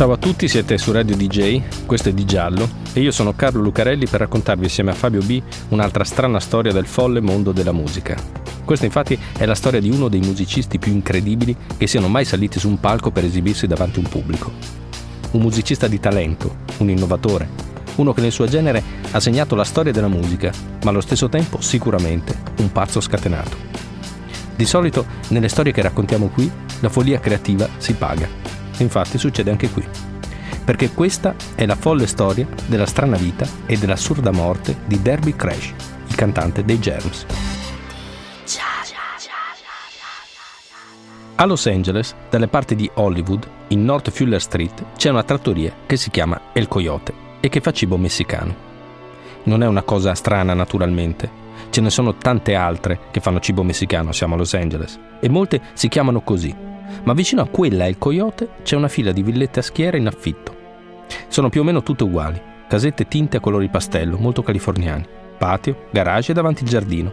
Ciao a tutti, siete su Radio DJ, questo è Di Giallo e io sono Carlo Lucarelli per raccontarvi insieme a Fabio B un'altra strana storia del folle mondo della musica. Questa infatti è la storia di uno dei musicisti più incredibili che siano mai saliti su un palco per esibirsi davanti a un pubblico. Un musicista di talento, un innovatore, uno che nel suo genere ha segnato la storia della musica, ma allo stesso tempo sicuramente un pazzo scatenato. Di solito nelle storie che raccontiamo qui la follia creativa si paga Infatti succede anche qui. Perché questa è la folle storia della strana vita e dell'assurda morte di Derby Crash, il cantante dei Germs. A Los Angeles, dalle parti di Hollywood, in North Fuller Street, c'è una trattoria che si chiama El Coyote e che fa cibo messicano. Non è una cosa strana naturalmente, ce ne sono tante altre che fanno cibo messicano, siamo a Los Angeles, e molte si chiamano così, ma vicino a quella e il coyote c'è una fila di villette a schiera in affitto. Sono più o meno tutte uguali, casette tinte a colori pastello, molto californiani, patio, garage e davanti il giardino,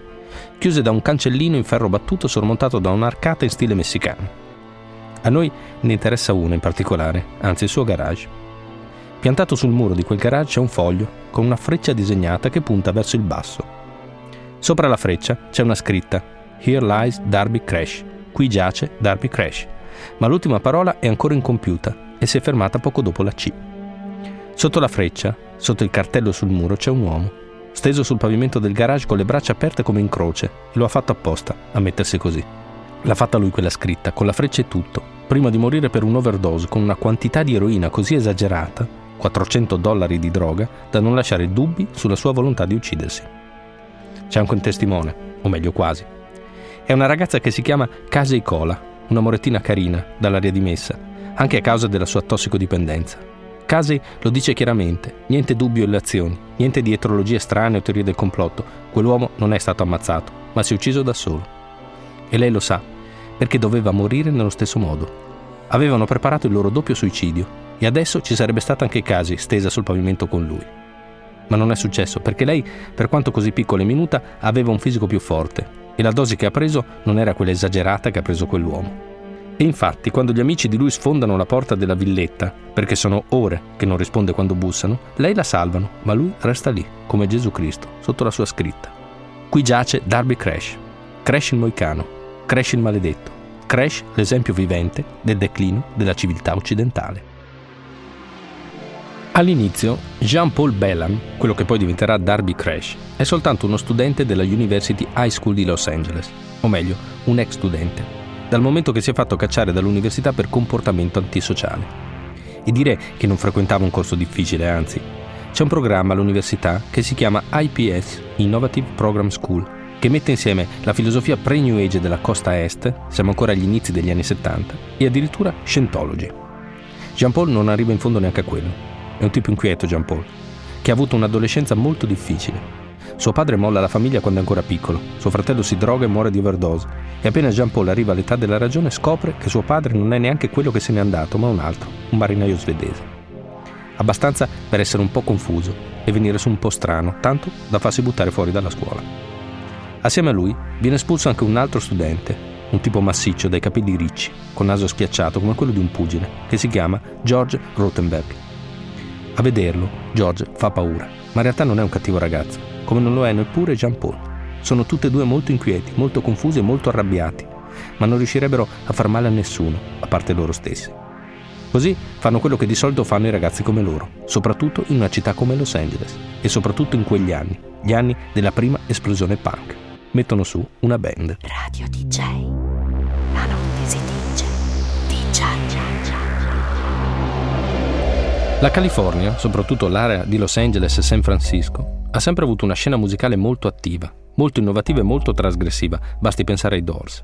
chiuse da un cancellino in ferro battuto sormontato da un'arcata in stile messicano. A noi ne interessa una in particolare, anzi il suo garage. Piantato sul muro di quel garage c'è un foglio con una freccia disegnata che punta verso il basso. Sopra la freccia c'è una scritta Here lies Darby Crash, Qui giace Darby Crash, ma l'ultima parola è ancora incompiuta e si è fermata poco dopo la C. Sotto la freccia, sotto il cartello sul muro, c'è un uomo, steso sul pavimento del garage con le braccia aperte come in croce, e lo ha fatto apposta a mettersi così. L'ha fatta lui quella scritta, con la freccia e tutto, prima di morire per un overdose con una quantità di eroina così esagerata, 400 dollari di droga, da non lasciare dubbi sulla sua volontà di uccidersi. C'è anche un testimone, o meglio quasi, è una ragazza che si chiama Casey Cola, una morettina carina, dall'aria dimessa, anche a causa della sua tossicodipendenza. Casey lo dice chiaramente, niente dubbio e azioni, niente di etrologie strane o teorie del complotto, quell'uomo non è stato ammazzato, ma si è ucciso da solo. E lei lo sa, perché doveva morire nello stesso modo. Avevano preparato il loro doppio suicidio e adesso ci sarebbe stata anche Casey stesa sul pavimento con lui. Ma non è successo perché lei, per quanto così piccola e minuta, aveva un fisico più forte e la dose che ha preso non era quella esagerata che ha preso quell'uomo. E infatti, quando gli amici di lui sfondano la porta della villetta, perché sono ore che non risponde quando bussano, lei la salvano, ma lui resta lì, come Gesù Cristo, sotto la sua scritta. Qui giace Darby Crash, Crash il moicano, Crash il maledetto, Crash l'esempio vivente del declino della civiltà occidentale. All'inizio, Jean-Paul Bellam, quello che poi diventerà Darby Crash, è soltanto uno studente della University High School di Los Angeles, o meglio, un ex studente, dal momento che si è fatto cacciare dall'università per comportamento antisociale. E dire che non frequentava un corso difficile, anzi, c'è un programma all'università che si chiama IPS, Innovative Program School, che mette insieme la filosofia pre-New Age della costa est, siamo ancora agli inizi degli anni 70, e addirittura Scientology. Jean-Paul non arriva in fondo neanche a quello è un tipo inquieto Jean Paul, che ha avuto un'adolescenza molto difficile. Suo padre molla la famiglia quando è ancora piccolo, suo fratello si droga e muore di overdose, e appena Jean Paul arriva all'età della ragione scopre che suo padre non è neanche quello che se n'è andato, ma un altro, un marinaio svedese. Abbastanza per essere un po' confuso e venire su un po' strano, tanto da farsi buttare fuori dalla scuola. Assieme a lui viene espulso anche un altro studente, un tipo massiccio dai capelli ricci, con naso schiacciato come quello di un pugile, che si chiama George Rothenberg. A vederlo, George fa paura, ma in realtà non è un cattivo ragazzo, come non lo è neppure Jean Paul. Sono tutti e due molto inquieti, molto confusi e molto arrabbiati, ma non riuscirebbero a far male a nessuno, a parte loro stessi. Così fanno quello che di solito fanno i ragazzi come loro, soprattutto in una città come Los Angeles e soprattutto in quegli anni, gli anni della prima esplosione punk. Mettono su una band. Radio DJ. La notte si dice DJ. La California, soprattutto l'area di Los Angeles e San Francisco, ha sempre avuto una scena musicale molto attiva, molto innovativa e molto trasgressiva, basti pensare ai Doors.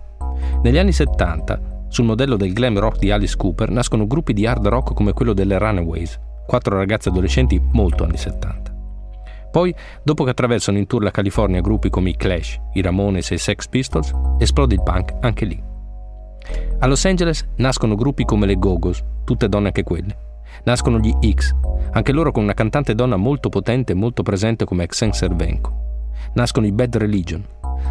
Negli anni 70, sul modello del glam rock di Alice Cooper, nascono gruppi di hard rock come quello delle Runaways, quattro ragazze adolescenti molto anni 70. Poi, dopo che attraversano in tour la California gruppi come i Clash, i Ramones e i Sex Pistols, esplode il punk anche lì. A Los Angeles nascono gruppi come le Go-Go's, tutte donne anche quelle. Nascono gli X, anche loro con una cantante donna molto potente e molto presente come Xen Servenko. Nascono i Bad Religion.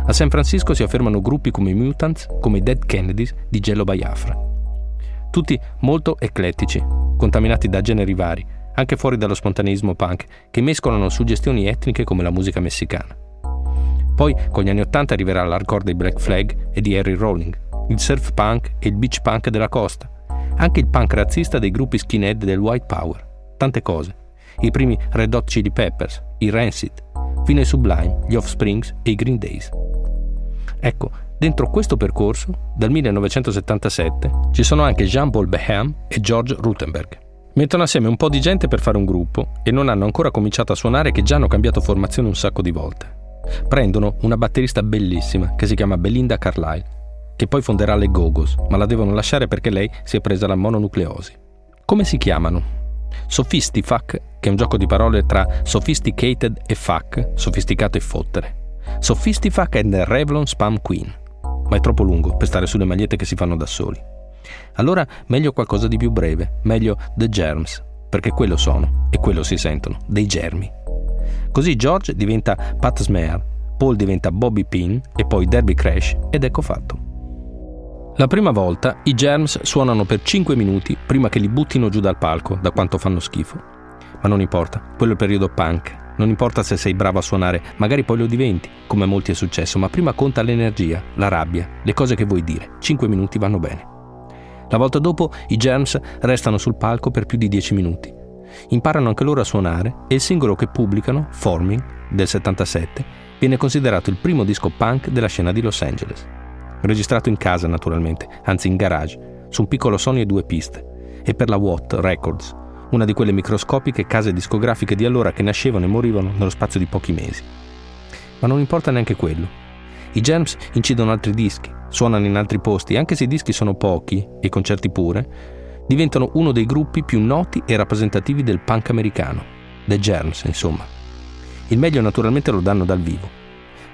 A San Francisco si affermano gruppi come i Mutants, come i Dead Kennedys di Jello Biafra. Tutti molto eclettici, contaminati da generi vari, anche fuori dallo spontaneismo punk, che mescolano suggestioni etniche come la musica messicana. Poi, con gli anni Ottanta, arriverà l'hardcore dei Black Flag e di Harry Rowling, il surf punk e il beach punk della costa, anche il punk razzista dei gruppi skinhead del White Power, tante cose. I primi Red Hot Chili Peppers, i Rancid, fino ai Sublime, gli Offsprings e i Green Days. Ecco, dentro questo percorso, dal 1977, ci sono anche Jean-Paul Beham e George Rutenberg. Mettono assieme un po' di gente per fare un gruppo e non hanno ancora cominciato a suonare che già hanno cambiato formazione un sacco di volte. Prendono una batterista bellissima che si chiama Belinda Carlyle, che poi fonderà le Gogos, ma la devono lasciare perché lei si è presa la mononucleosi. Come si chiamano? Sophistifac, che è un gioco di parole tra sophisticated e fuck, sofisticato e fottere. Sophistifac and Revlon Spam Queen. Ma è troppo lungo per stare sulle magliette che si fanno da soli. Allora meglio qualcosa di più breve, meglio The Germs, perché quello sono e quello si sentono, dei germi. Così George diventa Pat Smear, Paul diventa Bobby Pin e poi Derby Crash ed ecco fatto. La prima volta i Germs suonano per 5 minuti prima che li buttino giù dal palco, da quanto fanno schifo. Ma non importa, quello è il periodo punk. Non importa se sei bravo a suonare, magari poi lo diventi, come a molti è successo, ma prima conta l'energia, la rabbia, le cose che vuoi dire. 5 minuti vanno bene. La volta dopo i Germs restano sul palco per più di 10 minuti. Imparano anche loro a suonare e il singolo che pubblicano, Forming, del 77, viene considerato il primo disco punk della scena di Los Angeles. Registrato in casa naturalmente, anzi in garage, su un piccolo Sony e due piste, e per la Watt Records, una di quelle microscopiche case discografiche di allora che nascevano e morivano nello spazio di pochi mesi. Ma non importa neanche quello. I Germs incidono altri dischi, suonano in altri posti, anche se i dischi sono pochi, e i concerti pure, diventano uno dei gruppi più noti e rappresentativi del punk americano, The Germs, insomma. Il meglio naturalmente lo danno dal vivo.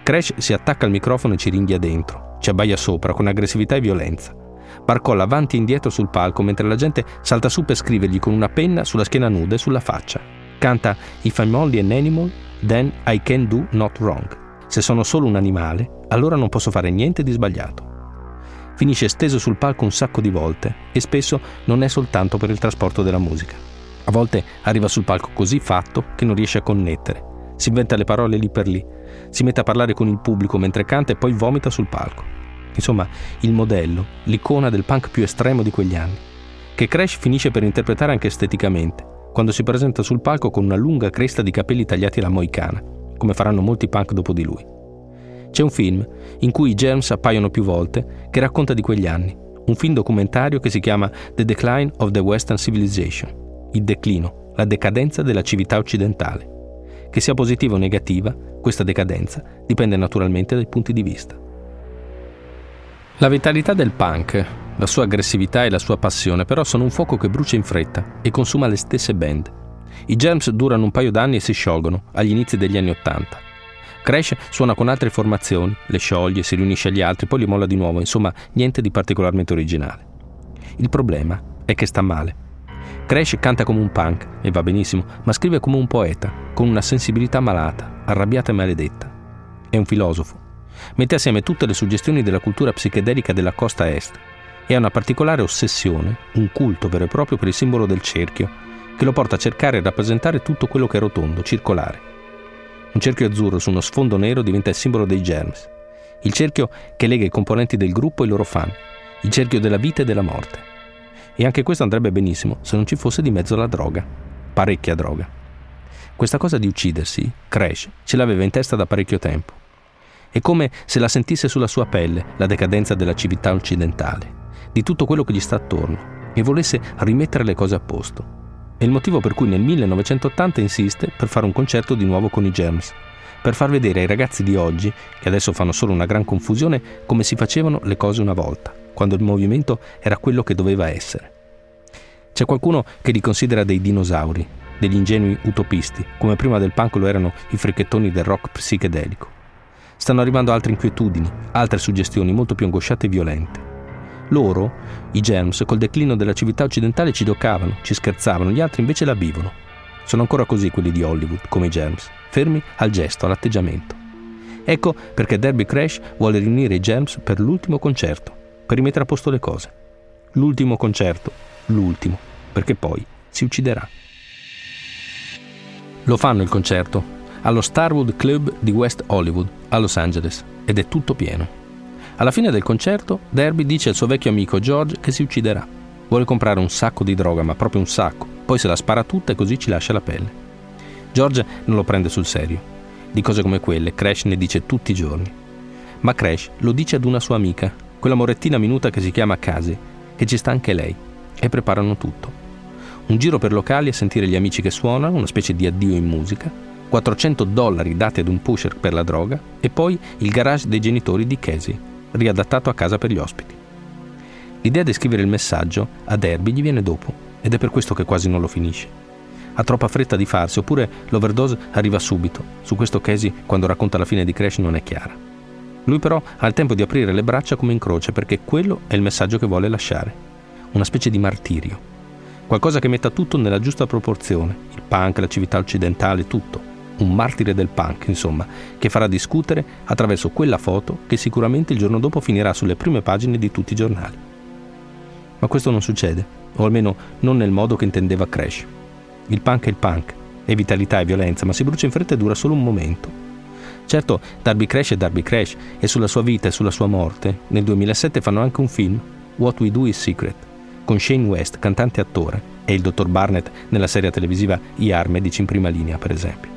Crash si attacca al microfono e ci ringhia dentro, ci abbaia sopra con aggressività e violenza. Barcolla avanti e indietro sul palco mentre la gente salta su per scrivergli con una penna sulla schiena nuda e sulla faccia. Canta If I'm only an animal, then I can do not wrong. Se sono solo un animale, allora non posso fare niente di sbagliato. Finisce steso sul palco un sacco di volte e spesso non è soltanto per il trasporto della musica. A volte arriva sul palco così fatto che non riesce a connettere. Si inventa le parole lì per lì, si mette a parlare con il pubblico mentre canta e poi vomita sul palco. Insomma, il modello, l'icona del punk più estremo di quegli anni, che Crash finisce per interpretare anche esteticamente, quando si presenta sul palco con una lunga cresta di capelli tagliati alla moicana, come faranno molti punk dopo di lui. C'è un film in cui i Germs appaiono più volte che racconta di quegli anni, un film documentario che si chiama The Decline of the Western Civilization, il declino, la decadenza della civiltà occidentale. Che sia positiva o negativa, questa decadenza dipende naturalmente dai punti di vista. La vitalità del punk, la sua aggressività e la sua passione però sono un fuoco che brucia in fretta e consuma le stesse band. I Germs durano un paio d'anni e si sciolgono, agli inizi degli anni Ottanta. Crash suona con altre formazioni, le scioglie, si riunisce agli altri, poi li molla di nuovo, insomma niente di particolarmente originale. Il problema è che sta male. Crash canta come un punk, e va benissimo, ma scrive come un poeta, con una sensibilità malata, arrabbiata e maledetta. È un filosofo. Mette assieme tutte le suggestioni della cultura psichedelica della costa est e ha una particolare ossessione, un culto vero e proprio per il simbolo del cerchio, che lo porta a cercare e rappresentare tutto quello che è rotondo, circolare. Un cerchio azzurro su uno sfondo nero diventa il simbolo dei Germs, il cerchio che lega i componenti del gruppo e i loro fan, il cerchio della vita e della morte. E anche questo andrebbe benissimo se non ci fosse di mezzo la droga, parecchia droga. Questa cosa di uccidersi, Crash, ce l'aveva in testa da parecchio tempo. È come se la sentisse sulla sua pelle la decadenza della civiltà occidentale, di tutto quello che gli sta attorno, e volesse rimettere le cose a posto. È il motivo per cui nel 1980 insiste per fare un concerto di nuovo con i Germs, per far vedere ai ragazzi di oggi, che adesso fanno solo una gran confusione, come si facevano le cose una volta, quando il movimento era quello che doveva essere. C'è qualcuno che li considera dei dinosauri, degli ingenui utopisti, come prima del punk lo erano i fricchettoni del rock psichedelico. Stanno arrivando altre inquietudini, altre suggestioni molto più angosciate e violente. Loro, i Germs, col declino della civiltà occidentale ci giocavano, ci scherzavano, gli altri invece la vivono. Sono ancora così quelli di Hollywood, come i Germs, fermi al gesto, all'atteggiamento. Ecco perché Derby Crash vuole riunire i Germs per l'ultimo concerto, per rimettere a posto le cose. L'ultimo concerto, l'ultimo, perché poi si ucciderà. Lo fanno il concerto allo Starwood Club di West Hollywood, a Los Angeles, ed è tutto pieno. Alla fine del concerto, Derby dice al suo vecchio amico George che si ucciderà. Vuole comprare un sacco di droga, ma proprio un sacco, poi se la spara tutta e così ci lascia la pelle. George non lo prende sul serio. Di cose come quelle Crash ne dice tutti i giorni. Ma Crash lo dice ad una sua amica, quella morettina minuta che si chiama Casi, che ci sta anche lei, e preparano tutto. Un giro per locali a sentire gli amici che suonano, una specie di addio in musica, 400 dollari dati ad un pusher per la droga e poi il garage dei genitori di Casey, riadattato a casa per gli ospiti. L'idea di scrivere il messaggio a Derby gli viene dopo ed è per questo che quasi non lo finisce ha troppa fretta di farsi, oppure l'overdose arriva subito. Su questo Casey, quando racconta la fine di Crash, non è chiara. Lui però ha il tempo di aprire le braccia come in croce, perché quello è il messaggio che vuole lasciare. Una specie di martirio. Qualcosa che metta tutto nella giusta proporzione, il punk, la civiltà occidentale, tutto. Un martire del punk, insomma, che farà discutere attraverso quella foto che sicuramente il giorno dopo finirà sulle prime pagine di tutti i giornali. Ma questo non succede, o almeno non nel modo che intendeva Crash. Il punk è il punk, è vitalità e violenza, ma si brucia in fretta e dura solo un momento. Certo, Darby Crash è Darby Crash e sulla sua vita e sulla sua morte, nel 2007 fanno anche un film, What We Do Is Secret, con Shane West, cantante e attore, e il dottor Barnett nella serie televisiva IR Medici in prima linea, per esempio.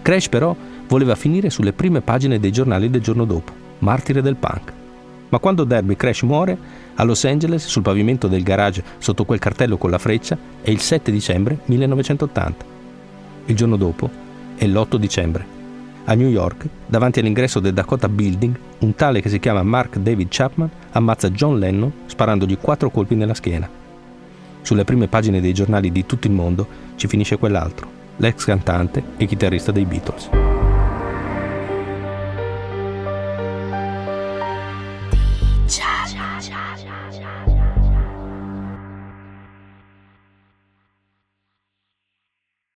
Crash però voleva finire sulle prime pagine dei giornali del giorno dopo, martire del punk. Ma quando Derby Crash muore, a Los Angeles, sul pavimento del garage sotto quel cartello con la freccia, è il 7 dicembre 1980. Il giorno dopo è l'8 dicembre. A New York, davanti all'ingresso del Dakota Building, un tale che si chiama Mark David Chapman ammazza John Lennon sparandogli quattro colpi nella schiena. Sulle prime pagine dei giornali di tutto il mondo ci finisce quell'altro, l'ex cantante e chitarrista dei Beatles.